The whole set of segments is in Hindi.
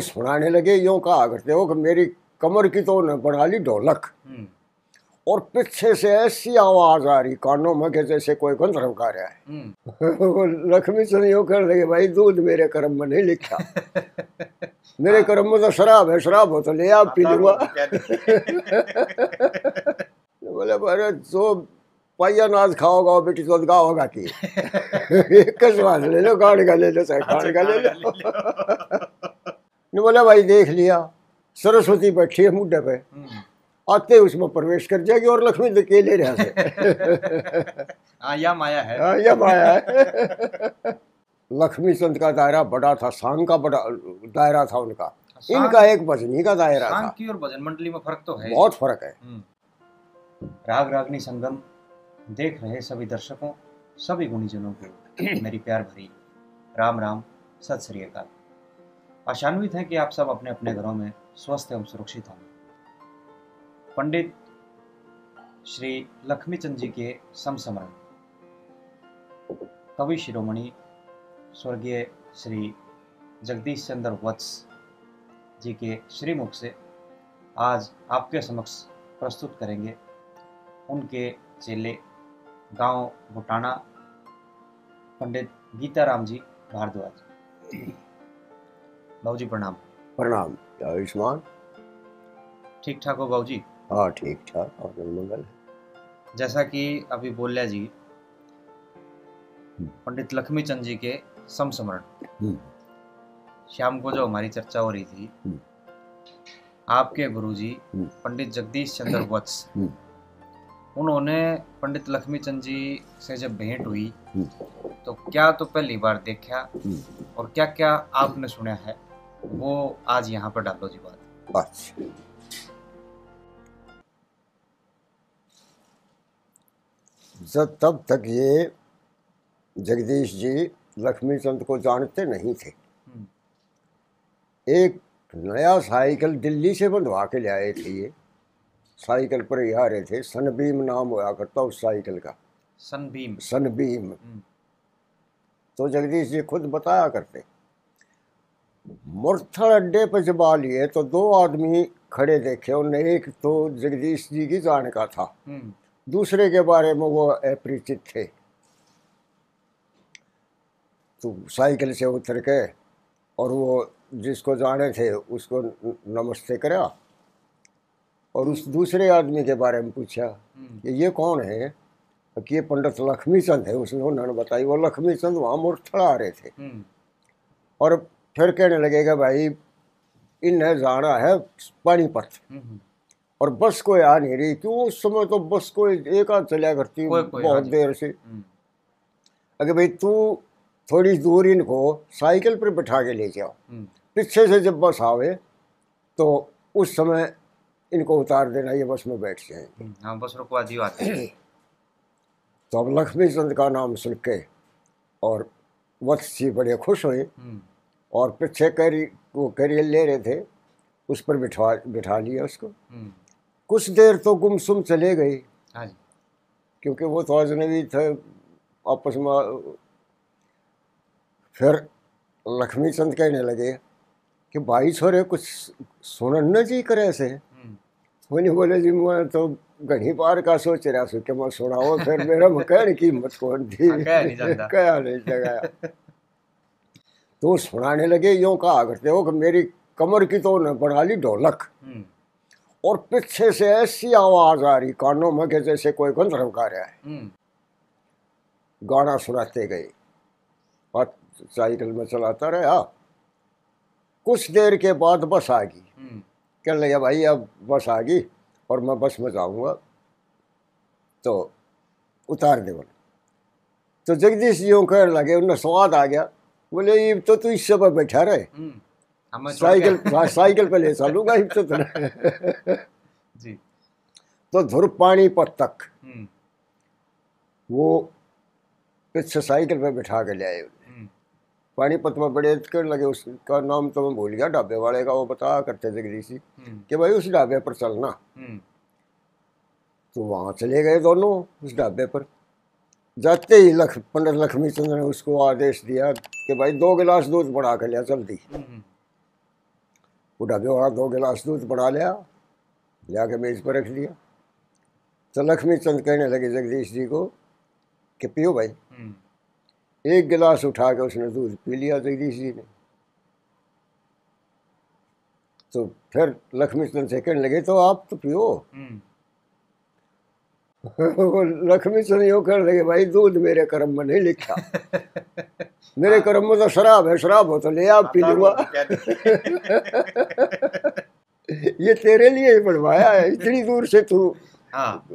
सुनाने लगे यूँ कहा करते हो कि मेरी कमर की तो उन्हें बना ली ढोलक हम्म, और पीछे से ऐसी आवाज़ आ रही कानों में के जैसे कोई गंधर्व गा रहा है लक्ष्मी चंद यूँ कहने लगे भाई दूध मेरे कर्म में नहीं लिखा। मेरे कर्म में तो शराब है शराब हो तो ले आप पी लूँगा बोले अरे जो पाइया नाच खाओगा और बेटी तो गाओगा की? एक ले लो गाड़ का ले लो चाहे खाने का ले लो। ने बोला भाई देख लिया। सरस्वती बैठी है मुड्ढे पे। हम्म, आते उसमें प्रवेश कर जाएगी और लक्ष्मी तो के ले रहा से हाँ या माया है। हाँ, ये माया है। लक्ष्मी चंद का दायरा बड़ा था सांग का बड़ा दायरा था उनका। इनका एक भजनी का दायरा था। की और भजन मंडली में फ़र्क तो है बहुत फ़र्क है। हम्म। राग रागनी संगम देख रहे सभी दर्शकों सभी गुणीजनों को मेरी प्यार भरी राम राम सत श्री अकाल। आशान्वित है कि आप सब अपने अपने घरों में स्वस्थ एवं सुरक्षित होंगे पंडित श्री लक्ष्मीचंद जी के समसमरण। कवि शिरोमणि, स्वर्गीय श्री जगदीश चंद्र वत्स जी के श्रीमुख से आज आपके समक्ष प्रस्तुत करेंगे उनके चेले गाँव भुटाना पंडित गीताराम जी भारद्वाज। बाबूजी प्रणाम प्रणाम आयुष्मान ठीक ठाक हो बाबूजी हाँ ठीक ठाक और मंगल जैसा कि अभी बोलिया जी पंडित लक्ष्मीचंद जी के समसमरण हम्म। शाम को जो हमारी चर्चा हो रही थी हम्म। आपके गुरुजी हम्म। पंडित जगदीश चंद्र वत्स हम्म। उन्होंने पंडित लक्ष्मीचंद जी से जब भेंट हुई हम्म। तो क्या तो पहली बार देखा हम्म। और क्या क्या आपने सुना है वो आज यहाँ पर डालो जी बात। अच्छा। जब तब तक ये जगदीश जी लक्ष्मीचंद को जानते नहीं थे। हम्म, एक नया साइकिल दिल्ली से बंधवा के ले आए थे ये। साइकिल पर ही आ रहे थे। सनबीम नाम हुआ करता उस साइकिल का। सनबीम। सनबीम। हम्म, तो जगदीश जी खुद बताया करते। मुरथल अड्डे पर जब आ लिए तो दो आदमी खड़े देखे। उनने एक तो जगदीश जी की जान का था। हम्म, दूसरे के बारे में वो अपरिचित थे। तो साइकिल से उतर के और वो जिसको जाने थे उसको नमस्ते करा और उस दूसरे आदमी के बारे में पूछा हम्म, कि ये कौन है? कि ये पंडित लक्ष्मीचंद है। उसने उन्होंने बताई वो लक्ष्मीचंद वहाँ मुरथल आ रहे थे। हम्म, और फिर कहने लगेगा भाई इन्हें जाना है पानीपत हम्म, और बस कोई आ नहीं रही। क्यों? उस समय तो बस कोई एक आध चलिया करती कोई- कोई, बहुत हाँ देर से। हम्म, अगर भाई तू थोड़ी दूर इनको साइकिल पर बैठा के ले जाओ। हम्म, पीछे से जब बस आवे तो उस समय इनको उतार देना ये बस में बैठ जाएँगे। हम्म, हाँ बस रुकवा दियो आते तो अब लक्ष्मी चंद का नाम सुन के और वत्स जी बड़े खुश हुए। हम्म, और पीछे कैरी वो कैरियर ले रहे थे उस पर बिठा बिठा लिया उसको। हम्म, कुछ देर तो गुमसुम चले गए। हाँ क्योंकि वो तो अजनबी थे आपस में फिर लक्ष्मी चंद कहने लगे कि भाई छोरे कुछ सुनन न जी करे से हम्म, वो नहीं बोले जी मैं तो घनी बार का सोच रहा सु कि मैं सुनाओ फिर मेरा मकान की हिम्मत कौन थी? कह नहीं जाता। कह तो सुनाने लगे यूँ कहा करते हो कि मेरी कमर की तो उन्हें बना ली ढोलक हम्म, और पीछे से ऐसी आवाज़ आ रही कानों में कि जैसे कोई गंधर्व गा रहा है हम्म, गाना सुनाते गए। और साइकिल में चलाता रहा। कुछ देर के बाद बस आ गई। कह लगे भाई अब बस आ गई और मैं बस में जाऊँगा। तो उतार दे बोले। तो जगदीश जी यूँ कहने लगे उन्हें स्वाद आ गया। बोले ये तो तू इस पर बैठा रहे हम्म, साइकिल के- साइकिल पे ले चलूँगा इब तो जी। तो धुर पानीपत तक हम्म, वो पीछे साइकिल पे बिठा के ले आए हम्म, पानीपत में बड़े कहने लगे उसका नाम तो मैं भूल गया ढाबे वाले का वो बता करते जी हम्म, कि भाई उस ढाबे पर चलना। तो वहाँ चले गए दोनों उस ढाबे पर। जाते ही लख, पंडित लक्ष्मी चंद्र ने उसको आदेश दिया कि भाई दो गिलास दूध बढ़ा के लिया, जल्दी। वो ढाबे वाला दो गिलास दूध बढ़ा लिया, जाके मेज पर रख दिया। तो लक्ष्मी चंद कहने लगे, जगदीश जी को कि पियो भाई। एक गिलास उठा के उसने दूध पी लिया जगदीश जी ने। तो फिर लक्ष्मी चंद से कहने लगे तो आप तो पियो। लक्ष्मी यूँ कहने लगे भाई दूध मेरे कर्म में नहीं लिखा। मेरे कर्म में तो शराब है शराब हो तो ले आप पी लूँगा। ये तेरे लिए ही बनवाया है इतनी दूर से तू हाँ।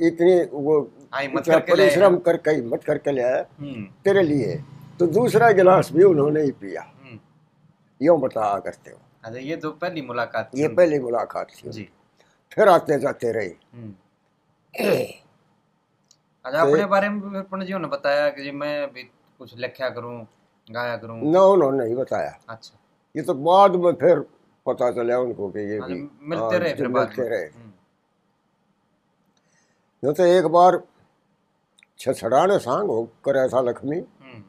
इतनी वो हाँ, हिम्मत इतना करके ले परिश्रम करके ले आया। हम्म, तेरे लिए। तो दूसरा गिलास भी उन्होंने ही पिया। हम्म। यूँ बताया करते हो। अच्छा ये तो पहली मुलाकात थी ये पहली मुलाकात थी जी। फिर आते जाते रही। हम्म। अच्छा अपने बारे में फिर पंडित जी ने बताया कि जी मैं भी कुछ लिखा करूँ गाया करूँ। न उन्होंने नहीं बताया। अच्छा। ये तो बाद में फिर पता चला उनको कि ये भी मिलते हाँ, रहे फिर मिलते रहे। हम्म, जो तो एक बार छछड़ाने सांग हो कराया था लक्ष्मी। हम्म,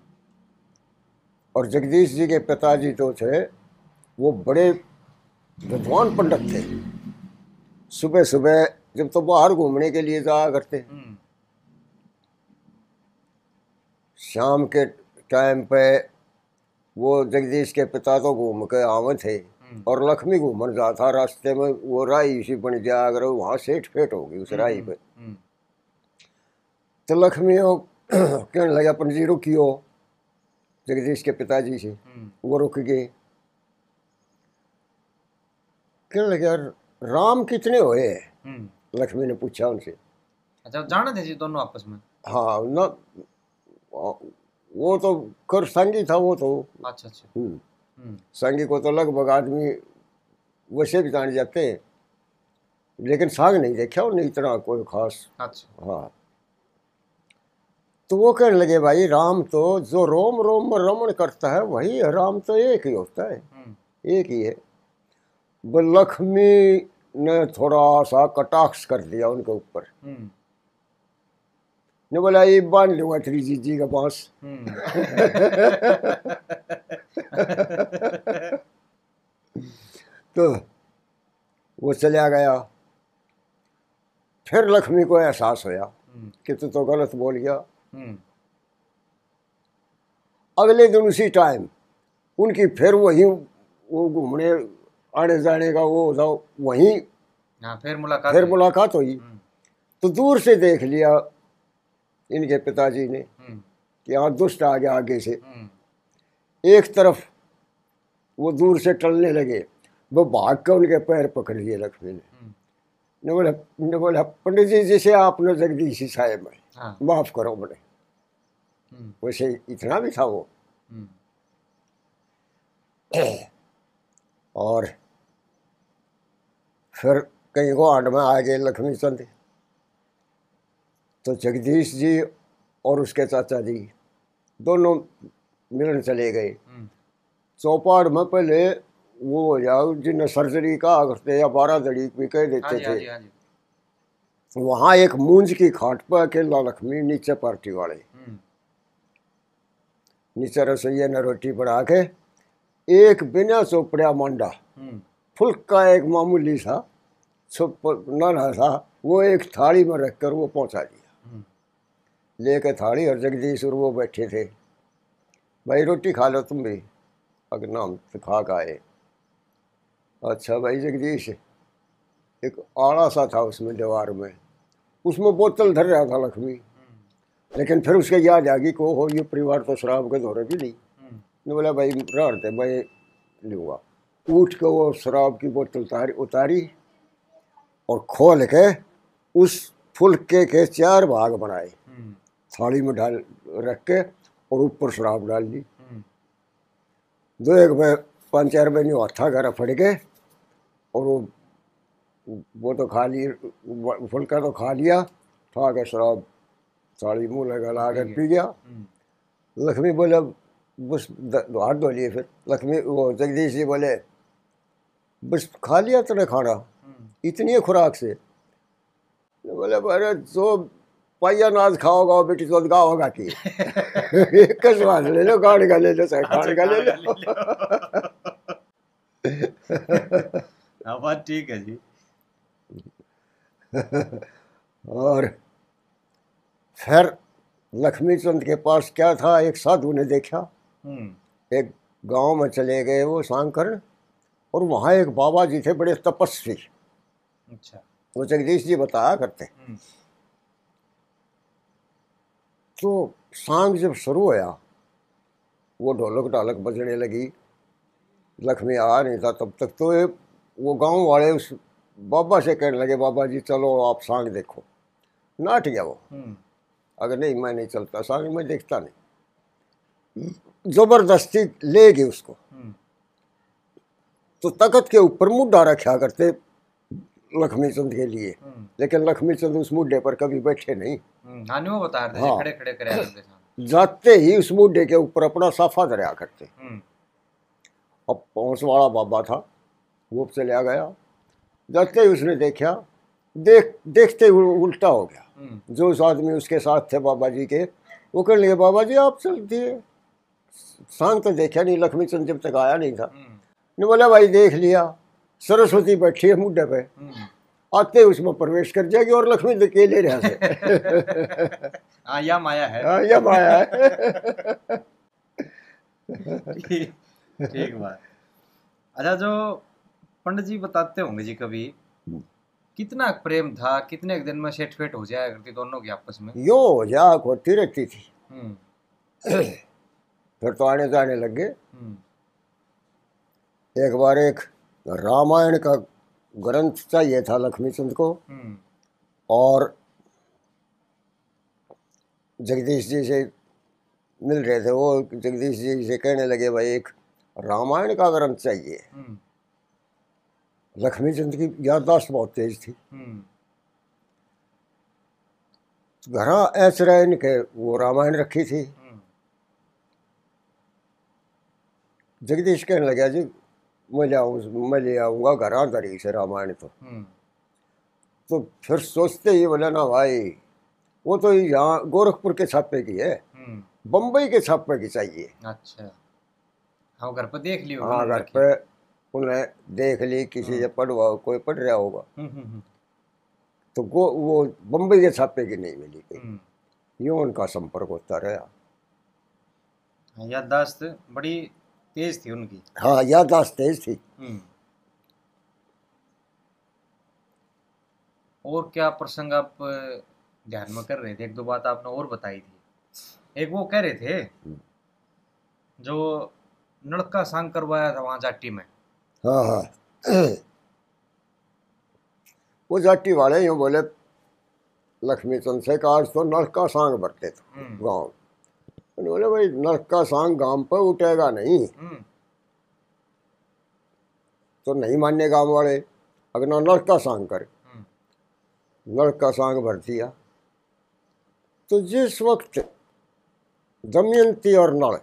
और जगदीश जी के पिताजी जो थे वो बड़े विद्वान पंडित थे। सुबह सुबह जब तो बाहर घूमने के लिए जाया करते हम्म, शाम के टाइम पे वो जगदीश के पिता तो घूम के आवे थे हम्म, और लक्ष्मी घूमन जा था रास्ते में वो राई इसी बन जाया अगर वहाँ सेठ फेट होगी उस राई पे। हम्म, तो लक्ष्मी कहने लगा अपन जी रुकियो जगदीश के पिताजी से वो रुक गए। कहने लगे यार राम कितने हुए। लक्ष्मी ने पूछा उनसे। अच्छा जाने थे जी दोनों आपस में? हाँ न वो तो कर संगी था वो तो। अच्छा अच्छा। हम्म, हम्म, संगी को तो लगभग आदमी वैसे भी जान जाते हैं लेकिन सांग नहीं देखा उन्हें इतना कोई खास। अच्छा। हाँ। तो वो कहने लगे भाई राम तो जो रोम रोम में रमण करता है वही राम तो एक ही होता है। हम्म, एक ही है। लक्ष्मी ने थोड़ा सा कटाक्ष कर दिया उनके ऊपर। हम्म, ने बोला ये बाँध लूँगा श्री जी जी का पास। हम्म। तो वो चला गया। फिर लक्ष्मी को एहसास होया हम्म, कि तू तो गलत बोल गया। अगले दिन उसी टाइम उनकी फिर वही वो घूमने आने जाने का वो था वहीं हाँ फिर मुलाकात फिर मुलाकात हुई। हम्म, तो दूर से देख लिया इनके पिताजी ने हम्म, कि हाँ दुष्ट आ गया आगे से। हम्म, एक तरफ़ वो दूर से टलने लगे वो भाग कर उनके पैर पकड़ लिए लक्ष्मी ने। ने बोला ने बोला पंडित जी जैसे आपने जगदीश साहेब में हाँ। माफ़ करो बड़े वैसे इतना भी था वो। और फिर कहीं को में आ गए लक्ष्मी चंद। तो जगदीश जी और उसके चाचा जी दोनों मिलन चले गए। हम्म, चौपाड़ में पहले वो हो जाओ जिन्हें सर्जरी का करते या बारह दड़ी भी कह हाँ देते हाँ थे। हाँ वहाँ एक मूंज की खाट पर अकेला लक्ष्मी नीचे पार्टी वाले। हम्म, नीचे रसोईया ने रोटी बढ़ा के एक बिना चोपड़िया मांडा हम्म, फुल्का एक मामूली सा नाना सा वो एक थाली में रख कर वो पहुँचा दिया। हम्म, लेके थाली और जगदीश और वो बैठे थे। भाई रोटी खा लो तुम भी। अगर नाम तो खा का आए। अच्छा भाई जगदीश एक आड़ा सा था उसमें दीवार में। उसमें बोतल धर रहा था लक्ष्मी। हम्म, लेकिन फिर उसके याद आ गई को हो ये परिवार तो शराब के दौरे भी नहीं। हम्म, ने बोला भाई दे मैं लूँगा उठ के वो शराब की बोतल उतारी उतारी। और खोल के उस फुलके के चार भाग बनाए। हम्म, थाली में डाल रख के और ऊपर शराब डाल दी। हम्म, दो एक में पाँच चार महीने हथा घर फट गए और वो वो तो खा ली फुलका तो खा लिया खा के शराब थाली मुँह लगा ला कर पी गया। हम्म, लक्ष्मी बोले बस हाथ धो लिए फिर। लक्ष्मी वो जगदीश जी बोले बस खा लिया तूने खाना? इतनी खुराक से। बोले अरे जो पाइया नाज खाओगा बेटी तो गा होगा कि? एक स्वाद ले लो गाड़ का ले लो चाहे खाड़ का ले लो। हाँ बात ठीक है जी। और फिर लक्ष्मी चंद के पास क्या था एक साधु ने देखा। हम्म। एक गाँव में चले गए वो सांकरण और वहाँ एक बाबा जी थे बड़े तपस्वी। अच्छा। वो जगदीश जी बताया करते हम्म। तो सांग जब शुरू होया वो ढोलक ढालक बजने लगी। लक्ष्मी आया नहीं था तब तक तो ये वो गाँव वाले उस बाबा से कहने लगे बाबा जी चलो आप सांग देखो। नाट गया वो। हम्म। अगर नहीं मैं नहीं चलता सांग मैं देखता नहीं। ज़बरदस्ती ले गई उसको। हम्म। तो तकत के ऊपर मुड्ढा रखा करते लक्ष्मी चंद के लिए। हम्म। लेकिन लक्ष्मी चंद उस मुड्ढे पर कभी बैठे नहीं। हम्म, हाँ वो बता रहे हाँ। खड़े खड़े करे जाते ही उस मुड्ढे के ऊपर अपना साफा दरिया करते। हम्म। अब पहुँच वाला बाबा था वो चला गया। जाते ही उसने देखा देख देखते ही उल्टा हो गया। जो उस आदमी उसके साथ थे बाबा जी के वो कहने लगे बाबा जी आप चल दिए। शांत देखा नहीं लक्ष्मी चंद जब तक आया नहीं था। ने बोला भाई देख लिया। सरस्वती बैठी है मुड्ढे पे। हम्म। आते उसमें प्रवेश कर जाएगी और लक्ष्मी तो अकेले रह से हाँ या माया है। हाँ, ये माया है। ठीक बात। अच्छा जो पंडित जी बताते होंगे जी कभी हम्म। कितना प्रेम था कितने एक दिन में सेट फेट हो जाया करती दोनों की आपस में? यो जाक होती रहती थी। हम्म। फिर तो आने जाने लग गए। एक बार एक रामायण का ग्रंथ चाहिए था लक्ष्मीचंद को। हम्म। और जगदीश जी से मिल रहे थे वो जगदीश जी से कहने लगे भाई एक रामायण का ग्रंथ चाहिए। हम्म। लक्ष्मीचंद की याददाश्त बहुत तेज थी। हम्म। घरा ऐस रहे के वो रामायण रखी थी। जगदीश कहने लगे जी मैं ले आऊँ मैं ले आऊँगा घरा दरी से रामायण तो। हम्म। तो फिर सोचते ही बोले ना भाई वो तो यहाँ गोरखपुर के छापे की है। हम्म। बम्बई के छापे की चाहिए। अच्छा। हाँ घर पर देख लियो हाँ घर पे उन्हें देख ली किसी से पढ़वा कोई पढ़ रहा होगा। हम्म हम्म तो वो वो बम्बई के छापे की नहीं मिली हम्म। यूँ उनका संपर्क होता रहा। याददाश्त बड़ी तेज थी उनकी। हाँ याददाश्त तेज थी। हम्म। और क्या प्रसंग आप ध्यान में कर रहे थे? एक दो बात आपने और बताई थी। एक वो कह रहे थे जो नड़का सांग करवाया था वहाँ जाटी में। हाँ हाँ। वो जाटी वाले यूँ बोले लक्ष्मी चंद से कहा तो नड़का सांग बरते थे हम्म। गाँव बोले भाई नल का सांग गाँव पर उठेगा नहीं। हम्म। तो नहीं मानने गाँव वाले अगर ना नल का सांग करे। हम्म। नल का सांग भर दिया। तो जिस वक्त दमयंती और नल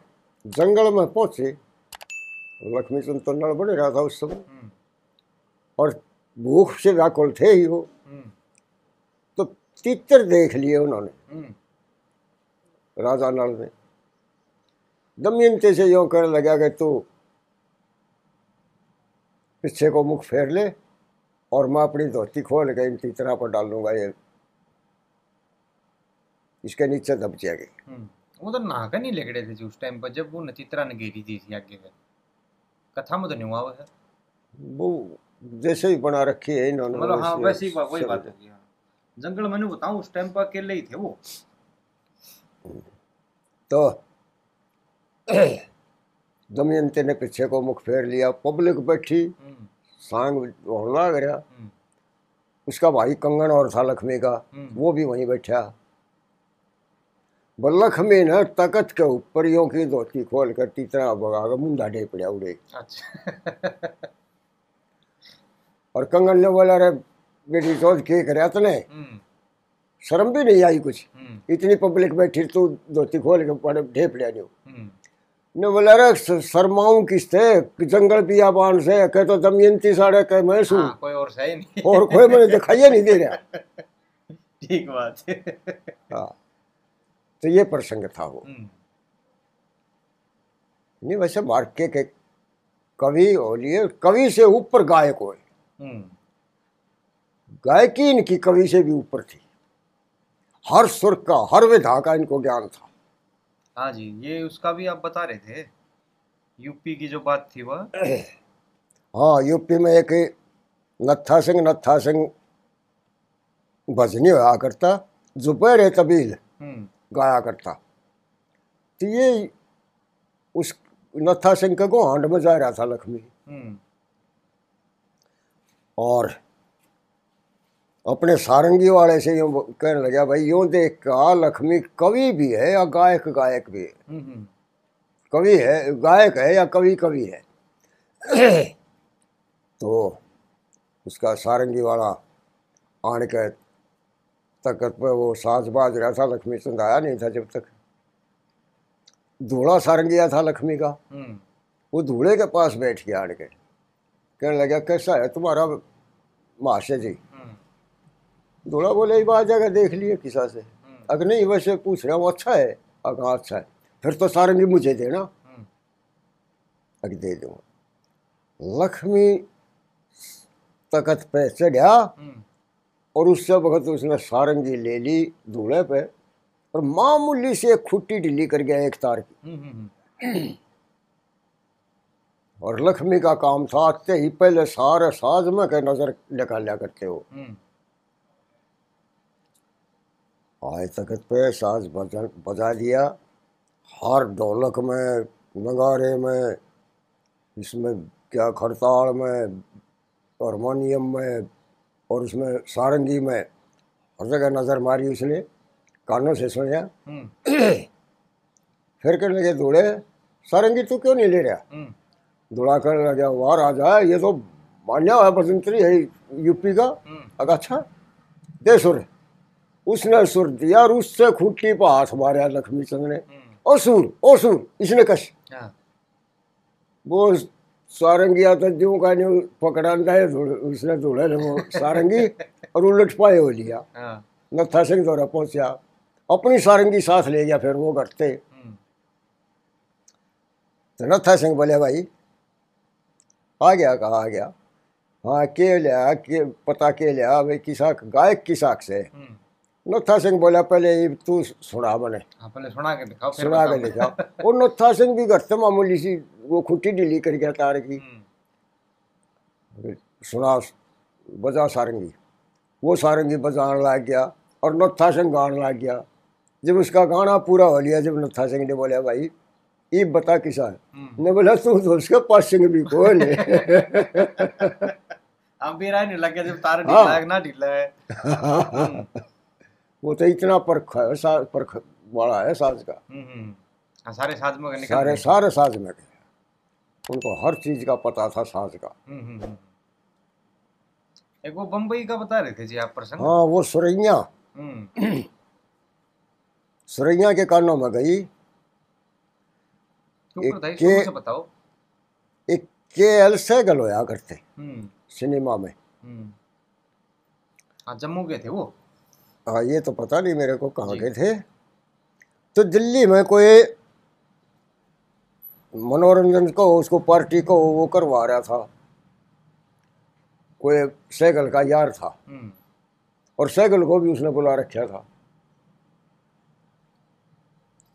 जंगल में पहुँचे लक्ष्मीचंद तो नल बने रहा था उस समय। हम्म। और भूख से व्याकुल थे ही वो। तो तितर देख लिए उन्होंने। राजा नल ने। दमयंती से यूँ कहने लगा कि तू पीछे को मुख फेर ले और मैं अपनी धोती खोल के इन तीतरा पर डाल दूँगा ये। इसके नीचे दब जाएगी। हम्म वो तो नहा कर नहीं लेगड़े थे जी उस टाइम पर जब वो नचित्रा ने घेरी थी थी आगे से कथा में तो नहीं हुआ वो है वो जैसे ही बना रखी है इन्होंने मतलब हाँ वैसे ही वही बात होगी हाँ। जंगल मैंने बताऊँ उस टाइम पर अकेले ही थे वो? तो दमयंती ने पीछे को मुख फेर लिया पब्लिक बैठी हम्म। सांग होने गया। हम्म। उसका भाई कंगन और था लक्ष्मी का हम्म। वो भी वहीं बैठा। लक्ष्मी ने तकत के ऊपर यों की धोती खोल कर तीतरा भगा कर मुंडा डे पड़ा उड़े। अच्छा। और कंगन ने बोला रे बेटी चौथ के करे तने हम्म। शर्म भी नहीं आई कुछ? इतनी पब्लिक बैठी तू धोती खोल के पड़े ढे पड़ा नहीं ने बोला रे श- शर्माऊं किससे? कि जंगल बियाबान से कह तो दमयंती साड़े कह मैं सू। हाँ कोई और सही नहीं। और कोई मैंने दिखाई नहीं दे रहा। ठीक बात है। हाँ तो ये प्रसंग था वो। हम्म। नहीं वैसे मार्के के कवि हो लिए कवि से ऊपर गायक हो हम्म। गायकी इनकी कवि से भी ऊपर थी। हर सुर का हर विधा का इनको ज्ञान था। हाँ जी ये उसका भी आप बता रहे थे? यूपी की जो बात थी वह? हाँ यूपी में एक नत्था सिंह नत्था सिंह भजनी होया करता जुबैर तबील हम्म। गाया करता। तो ये उस नत्था सिंह के को हांड में जा रहा था लक्ष्मी हम्म। और अपने सारंगी वाले से यूँ कहने लगा भाई यूँ देख का लक्ष्मी कवि भी है या गायक गायक भी है? हम्म हम्म। कवि है गायक है या कवि कवि है? तो उसका सारंगी वाला आन के तकत पे वो साज बाज रहा था लक्ष्मी चंद आया नहीं था जब तक। धूड़ा सारंगिया था लक्ष्मी का। हम्म। वो धूड़े के पास बैठ गया आड़ के। कहने लगा कैसा है तुम्हारा महाशय जी? धूड़ा बोले ये बात जगह देख लिए किसा से। हम्म। अगर नहीं वैसे पूछ रहा हूँ अच्छा है अगर अच्छा है। फिर तो सारे सारंगी मुझे देना। हम्म। अग दे दूँगा लक्ष्मी तकत पे चढ़ा हम्म। और उससे वक्त उसने सारंगी ले ली धूड़े पे और मामूली से एक खुट्टी ढीली कर गया एक तार की। और लक्ष्मी का काम था आते ही पहले सारे साज में के नज़र निकाला करते हो। आए तकत पे साज बजा बजा दिया। हर ढोलक में नगारे में इसमें क्या खड़ताल में हारमोनियम में और उसमें सारंगी में। हर जगह नज़र मारी उसने कानों से सुना हम्म। फिर कहने लगे धूड़े सारंगी तू क्यों नहीं ले रहा? हम्म। धूड़ा करने लगा वाह राजा ये तो मान्या है बसंतरी है यूपी का। हम्म। अगर अच्छा दे सुर। उसने सुर दिया और उससे खूंटी पर हाथ मारा लक्ष्मी चंद ने। हम्म। ओ सुर ओ सुर इसने कश। हाँ। वो सारंगिया तो जो का नहीं पकड़ाता है उसने धूड़े ने वो सारंगी और उलट पाए हो लिया। हाँ। नत्था सिंह द्वारा पहुँचा। अपनी सारंगी साथ ले गया फिर वो करते हम्म। तो नत्था सिंह बोले भाई आ गया कहा आ गया? हाँ के लिया के पता के लिया भाई किसा गायक की साख से। हम्म। नत्था सिंह बोला पहले ये तू सुना बने हाँ पहले सुना के दिखाओ फिर सुना के बताओ। दिखा और नत्था सिंह भी घर से मामूली सी वो खुट्टी ढीली कर गया तार की। हम्म। सुना बजा सारंगी। वो सारंगी बजाने लग गया और नत्था सिंह गाने लग गया। जब उसका गाना पूरा हो लिया जब नत्था सिंह ने बोला भाई ये बता किसा है? हम्म। ने बोला तू तो उसके पास सिंह भी कौन है? अब भी राय नहीं लग गया जब तार हाँ। ढीला है ना ढीला है। हम्म। वो तो इतना परख है सा, परख बड़ा है साज का। हम्म हम्म हाँ, सारे साथ में सारे सारे साज में गए। उनको हर चीज़ का पता था साज का। हम्म हम्म हम्म। एक वो बम्बई का बता रहे थे जी आप प्रसंग? हाँ वो सुरैया। हम्म। सुरैया के कानों में गई। तो के- से एक के एल सहगल होया करते हम्म। सिनेमा में। हम्म। हाँ जम्मू के थे वो? हाँ ये तो पता नहीं मेरे को कहाँ। के थे। तो दिल्ली में कोई मनोरंजन को उसको पार्टी को वो करवा रहा था। कोई सैगल का यार था। हम्म। और सैगल को भी उसने बुला रखा था।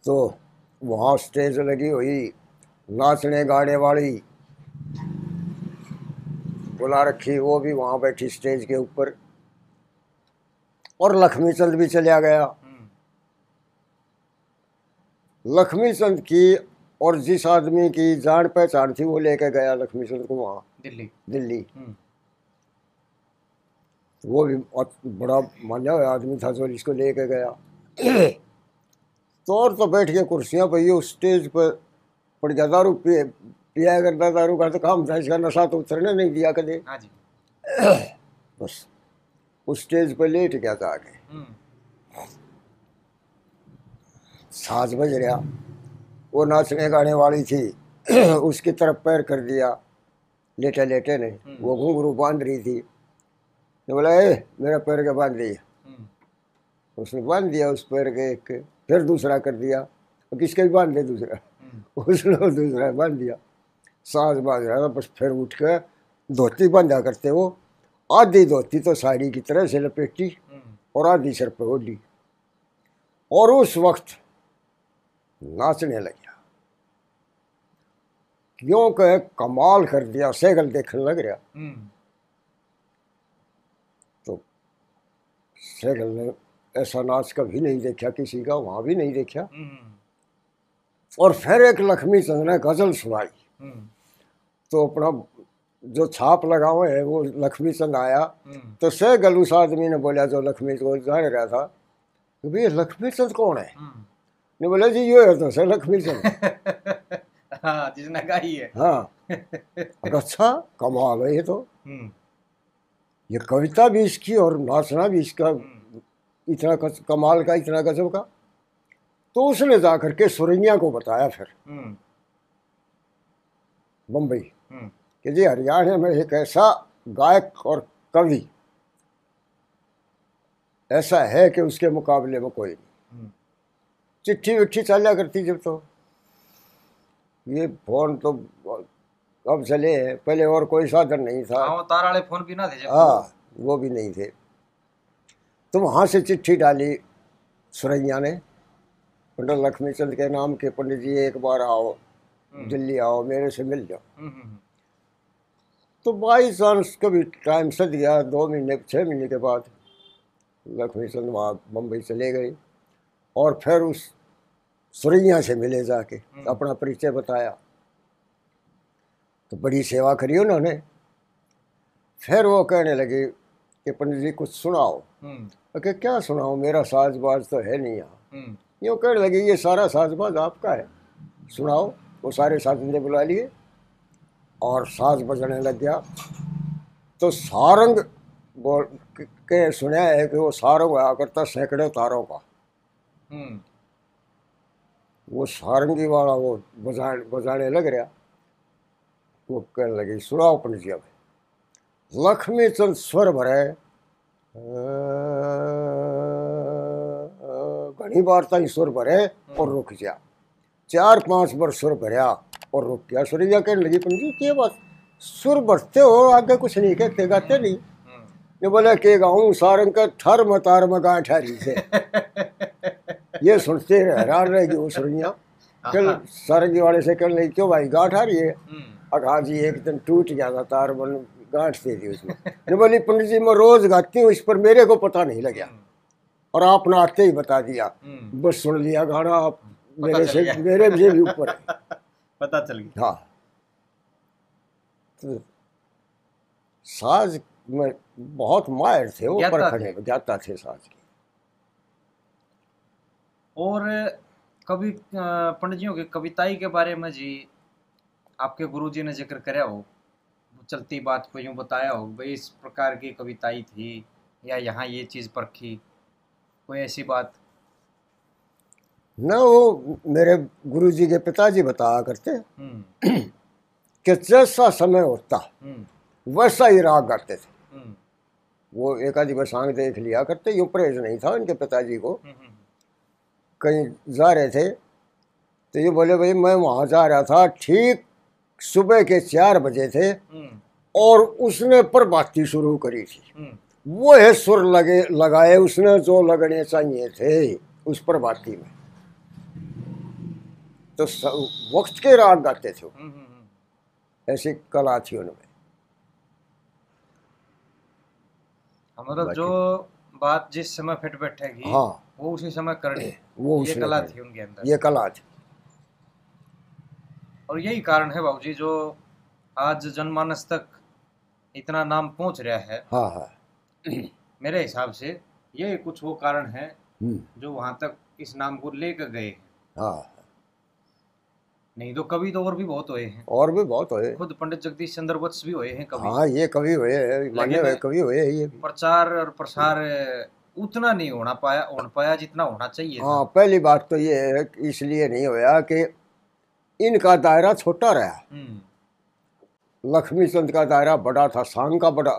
तो वहाँ स्टेज लगी हुई नाचने गाने वाली बुला रखी वो भी वहाँ बैठी स्टेज के ऊपर। और लक्ष्मी चंद भी चला गया। लक्ष्मी चंद की और जिस आदमी की जान पहचान थी वो लेके गया लक्ष्मी चंद को वहाँ। दिल्ली। दिल्ली। हम्म। वो भी बड़ा मान्या हुआ आदमी था जो इसको लेके गया। तो और तो बैठ के कुर्सियाँ पे ये स्टेज पर पड़ गया। दारू पिए पिया करता दारू का तो काम था इसका नशा तो उतरने नहीं दिया कदे हाँ बस। उस स्टेज पर लेट गया था आगे। हम्म। साज बज रहा वो नाचने गाने वाली थी उसकी तरफ़ पैर कर दिया। लेटे लेटे ने हम्म। वो घुंघरू बाँध रही थी। तो बोला ए मेरा पैर के बाँध दिया? हम्म। उसने बाँध दिया उस पैर के एक फिर दूसरा कर दिया। और किसके भी बाँध दे दूसरा? उसने दूसरा बाँध दिया। सांस बाज रहा था बस फिर उठ के धोती बांधा करते वो। आधी धोती तो साड़ी की तरह से लपेटी हम्म, और आधी सर पे ओढ़ी। और उस वक्त नाचने लग। गया क्यों कहे कमाल कर दिया सैगल देखने लग रहा। हम्म, तो सैगल ने ऐसा नाच कभी नहीं देखा किसी का वहाँ भी नहीं देखा। हम्म, और फिर एक लक्ष्मी चंद ने गज़ल सुनाई। तो अपना जो छाप लगा हुआ है वो लक्ष्मी चंद आया हम्म, तो सैगल उस आदमी ने बोला जो लक्ष्मी को जान रहा था कि भाई लक्ष्मी चंद कौन है? हम्म। ने बोला जी ये है तो सर लक्ष्मी चंद हाँ जिसने गाई है। हाँ। अच्छा कमाल है ये तो। हम्म, ये कविता भी इसकी और नाचना भी इसका इतना कस, कमाल का इतना गजब का। तो उसने जा करके सुरैया को बताया फिर। बम्बई। कि जी हरियाणा में एक ऐसा गायक और कवि ऐसा है कि उसके मुकाबले में कोई नहीं। हम्म, चिट्ठी विट्ठी चला करती जब तो। ये फ़ोन तो अब चले हैं पहले और कोई साधन नहीं था। हाँ तार वाले फ़ोन भी ना थे हाँ वो भी नहीं थे। तो वहाँ से चिट्ठी डाली सुरैया ने पंडित लक्ष्मी चंद के नाम के पंडित जी एक बार आओ हम्म, दिल्ली आओ मेरे से मिल जाओ। हम्म, तो बाई चांस कभी टाइम सद गया दो महीने छः महीने के बाद लक्ष्मी चंद वहाँ बम्बई चले गए और फिर उस सुरैया से मिले जाके हम्म। अपना परिचय बताया। तो बड़ी सेवा करी उन्होंने। फिर वो कहने लगे कि पंडित जी कुछ सुनाओ। हम्म, कि क्या सुनाओ मेरा साजबाज तो है नहीं यहाँ। हम्म, यूँ कहने लगे ये सारा साजबाज आपका है। सुनाओ वो सारे साजिंदे बुला लिए। और साज बजने लग गया तो सारंग बोल के- सुना है कि वो सारंग हुआ करता सैकड़ों तारों का हम्म, वो सारंगी वाला वो बजा बजाने लग रहा वो कहने लगी सुनाओ पंडित जी अब लक्ष्मी चंद स्वर भरे घनी बार तक सुर भरे और रुक गया चार पाँच बार सुर भरया और रुक गया सुरैया कहने लगी पंडित जी क्या बात सुर भरते हो आगे कुछ नहीं कहते गाते नहीं? हम्म, ने बोला के गाऊं सारंग का ठर मतार में गांठ हरी से। ये सुनते हैरान रहेगी वो सुरैया। कल सारंगी वाले से कहने लगी क्यों भाई गांठ आ रही है? हम्म, अब हाँ जी एक दिन टूट गया था तार बन गांठ दे दी उसमें। ने बोली पंडित जी मैं रोज गाती हूँ इस पर मेरे को पता नहीं लगा। और आपने आते ही बता दिया। हम्म, बस सुन लिया गाना आप मेरे से मेरे से भी ऊपर है। पता चल गया। हाँ। तो साज में बहुत माहिर थे वो थे। में ज्ञाता थे साज के। और कभी अ, पंडित जियों की कविताई के बारे में जी आपके गुरुजी ने ज़िक्र कराया हो चलती बात को यूँ बताया हो भाई इस प्रकार की कविताई थी या यहाँ ये चीज़ परखी कोई ऐसी बात? न वो मेरे गुरुजी के पिताजी बताया करते हम्म। कि जैसा समय होता हम्म। वैसा ही राग गाते थे। हम्म। वो एक आधी बसांग देख लिया करते यूँ परहेज नहीं था उनके पिताजी को। कहीं जा रहे थे तो ये बोले भाई मैं वहाँ जा रहा था ठीक सुबह के चार बजे थे और उसने पर प्रभाती शुरू करी थी। वो है सुर लगे लगाए उसने जो लगने चाहिए थे उस प्रभाती में। तो वक्त के राग गाते थे। हम्म, हम्म, हम्म। ऐसी कला थी उनमें। मतलब जो बात जिस समय फिट बैठेगी हाँ। वो उसी समय करनी। वो ये कला थी उनके अंदर। ये कला थी। और यही कारण है बाबूजी जो आज जनमानस तक इतना नाम पहुँच रहा है। हाँ हाँ। मेरे हिसाब से ये कुछ वो कारण है जो वहाँ तक इस नाम को लेकर गए हाँ। नहीं तो कवि तो और भी बहुत हुए हैं। और भी बहुत हुए। खुद पंडित जगदीश चंद्र वत्स भी हुए हैं कवि। हाँ ये कवि हुए हैं, कवि हुए हैं ये प्रचार और प्रसार उतना नहीं होना पाया हो पाया जितना होना चाहिए हाँ पहली बात तो ये है इसलिए नहीं होया कि इनका दायरा छोटा रहा। हम्म, लक्ष्मी चंद का दायरा बड़ा था सांग का बड़ा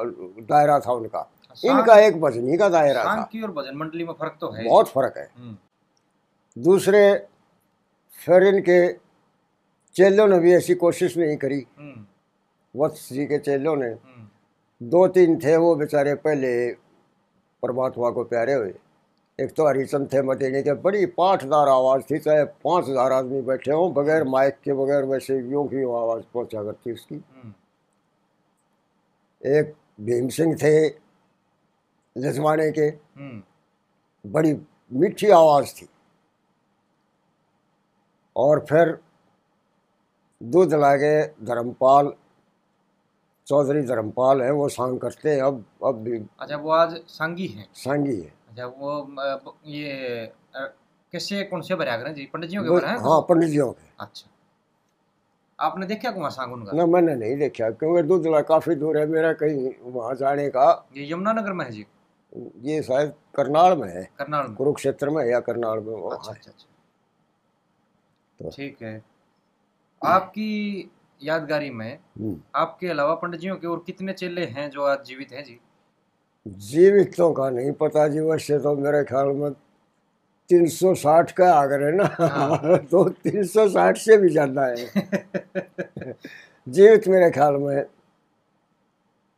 दायरा था उनका। इनका एक भजनी का दायरा था। की और भजन मंडली में फ़र्क तो है। बहुत फ़र्क है। हम्म, दूसरे फिर इनके चेलों ने भी ऐसी कोशिश नहीं करी। हम्म। वत्स जी के चेलों ने। हम्म। दो तीन थे वो बेचारे पहले परमात्मा को प्यारे हुए। एक तो हरिचंद थे मदीने के। बड़ी पाठदार आवाज़ थी चाहे पाँच हज़ार आदमी बैठे हों बगैर माइक के बगैर वैसे यूँ की आवाज़ पहुँचा करती उसकी। हम्म। एक भीम सिंह थे लजवाने के। हम्म। बड़ी मीठी आवाज़ थी। और फिर दूध लागे धर्मपाल चौधरी धर्मपाल हैं वो सांग करते हैं अब अब भी अच्छा वो आज सांगी हैं? सांगी है। अच्छा वो ये किससे कौन से भरा करें जी? पंडित जी के भरा है हाँ पंडित जियों के। अच्छा। आपने देखा कुआँ सांग उनका? ना मैंने नहीं देखा क्योंकि दूधला काफ़ी दूर है मेरा कहीं वहाँ जाने का। ये यमुनानगर में है जी? ये शायद करनाल में है। करनाल कुरुक्षेत्र में या करनाल में अच्छा अच्छा अच्छा। तो- ठीक है। आपकी यादगारी में हम्म। आपके अलावा पंडित जियों के और कितने चेले हैं जो आज जीवित हैं जी? जीवितों का नहीं पता जी वैसे तो मेरे ख्याल में तीन सौ साठ का अगर है ना। हाँ। तो तीन सौ साठ से भी ज़्यादा है। जीवित मेरे ख्याल में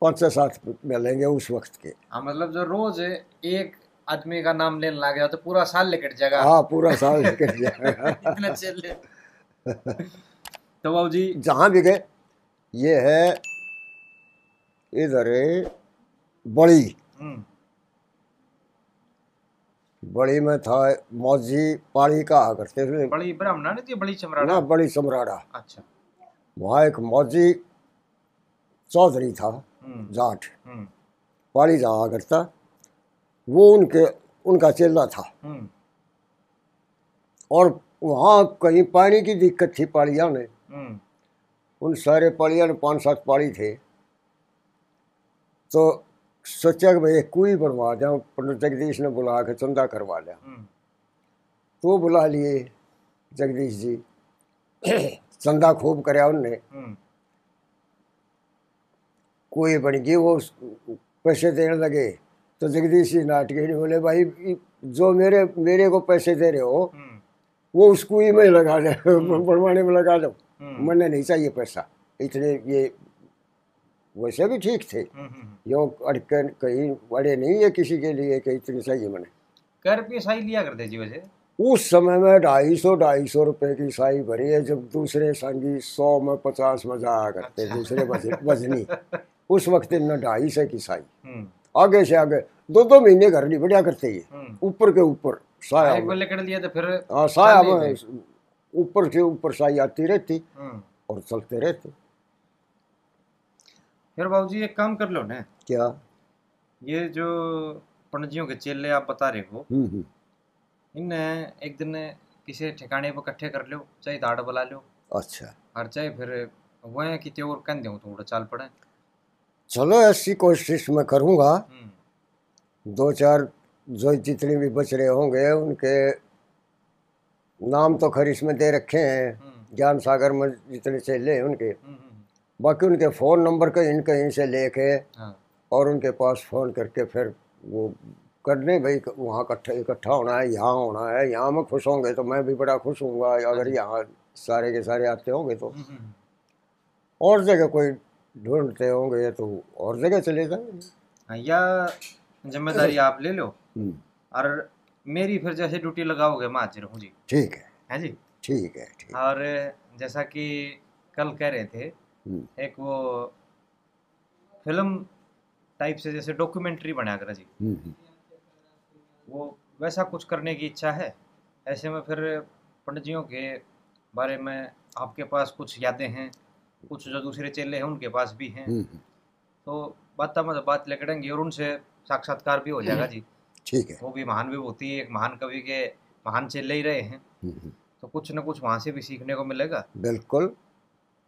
पाँच से सात मिलेंगे उस वक्त के। हाँ मतलब जो रोज एक आदमी का नाम लेने लग गया तो पूरा साल लेकर जाएगा। हाँ पूरा साल निकल जाएगा। इतने चेले। तो जी। जहाँ भी गए ये है इधर बड़ी। हम्म, बड़ी में था मौजी पाली कहा करते थे। बड़ी ब्राह्मणा नहीं थी बड़ी चमराना ना बड़ी सम्राड़ा अच्छा। वहाँ एक मौजी चौधरी था हम्म। जाट। हम्म। पाली जहाँ करता वो उनके उनका चेला था। और वहाँ कहीं पानी की दिक्कत थी पाड़िया में उन सारे पालिया ने पाँच सात पाड़ी थे। तो सोचा कि भाई कुई बनवा जाऊँ पंडित जगदीश ने बुला के चंदा करवा लिया हम्म। तो बुला लिए जगदीश जी। चंदा खूब कराया उनने। हम्म। कोई बन गई वो पैसे देने लगे। तो जगदीश जी नाट के नहीं बोले भाई जो मेरे मेरे को पैसे दे रहे हो हम्म। वो उस कुई में लगा दे बनवाने में लगा दो। हम्म मैंने नहीं चाहिए पैसा। इतने ये वैसे भी ठीक थे। हम्म, हम्म। यो अड़के कहीं बड़े नहीं है किसी के लिए कि इतनी चाहिए मैंने। कै रुपये साई लिया करते जी वैसे? उस समय में ढाई सौ ढाई सौ रुपये की साई भरी है जब दूसरे संगी सौ में पचास में जाया करते अच्छा। दूसरे वज- वजनी। उस वक्त इनने ढाई सौ की साई। हम्म। आगे से आगे दो दो महीने घर नहीं बढ़िया करते ये। हम्म। ऊपर के ऊपर साया लिया तो फिर हाँ साया में ऊपर से ऊपर साई आती रहती हम्म और चलते रहते। फिर बाबू जी एक काम कर लो ना। क्या? ये जो पंडित जियों के चेले आप बता रहे हो हम्म हम्म। इन्हें एक दिन किसी ठिकाने पर इकट्ठे कर लो चाहे दाड़ बुला लो। अच्छा। और चाहे फिर वह कि और कह दूँ तो चाल पड़े। चलो ऐसी कोशिश मैं करूँगा। हम्म। दो चार जो जितने भी बच रहे होंगे उनके नाम तो खैर इसमें दे रखे हैं। हम्म। ज्ञान सागर में जितने चेले हैं उनके। हम्म, हम्म, बाकी उनके फ़ोन नंबर कहीं कहीं से लेके हाँ। और उनके पास फ़ोन करके फिर वो करने भाई वहाँ इकट्ठा इकट्ठा होना है यहाँ होना है यहाँ में खुश होंगे तो मैं भी बड़ा खुश हूँगा अगर यहाँ सारे के सारे आते होंगे तो। और जगह कोई ढूंढते होंगे तो और जगह चले जाएँगे। हाँ, या ज़िम्मेदारी आप ले लो। और मेरी फिर जैसे ड्यूटी लगाओगे मैं हाजिर हूँ जी? ठीक है। है जी? ठीक है ठीक और जैसा कि कल कह रहे थे हम्म, एक वो फ़िल्म टाइप से जैसे डॉक्यूमेंट्री बना कर जी। हम्म, हम्म, वो वैसा कुछ करने की इच्छा है? ऐसे में फिर पंडित जियों के बारे में आपके पास कुछ यादें हैं? कुछ जो दूसरे चेले हैं उनके पास भी हैं? तो बात में बात लेकड़ेंगे और उनसे साक्षात्कार भी हो जाएगा जी। ठीक है। वो भी महान विभूति एक महान कवि के महान चेले ही रहे हैं। हम्म, हम्म, तो कुछ न कुछ वहाँ से भी सीखने को मिलेगा। बिल्कुल।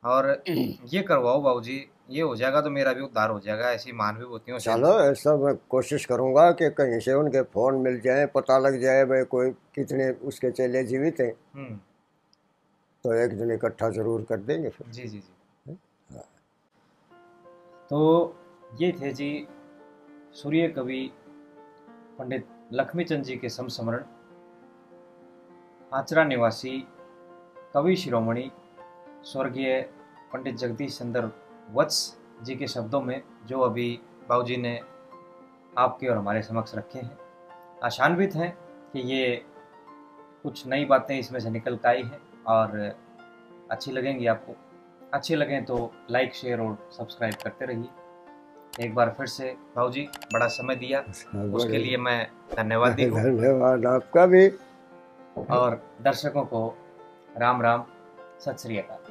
और ये करवाओ बाबू जी ये हो जाएगा तो मेरा भी उद्धार हो जाएगा ऐसी महान विभूतियों से। चलो ऐसा मैं कोशिश करूँगा कि कहीं से उनके फ़ोन मिल जाए पता लग जाए भाई कोई कितने उसके चेले जीवित हैं। हम्म। तो एक दिन इकट्ठा ज़रूर कर देंगे फिर। जी जी जी। हाँ। तो ये थे जी सूर्य कवि पंडित लक्ष्मीचंद जी के समस्मरण, आचरा निवासी कवि शिरोमणि, स्वर्गीय पंडित जगदीश चंद्र वत्स जी के शब्दों में जो अभी बाबूजी ने आपके और हमारे समक्ष रखे हैं। आशान्वित हैं कि ये कुछ नई बातें इसमें से निकल आई हैं और अच्छी लगेंगी आपको। अच्छी लगें तो लाइक, शेयर और सब्सक्राइब करते रहिए। एक बार फिर से भाव जी बड़ा समय दिया। उसके लिए मैं धन्यवाद हूँ धन्यवाद आपका भी। और दर्शकों को राम राम सत श्री अकाल।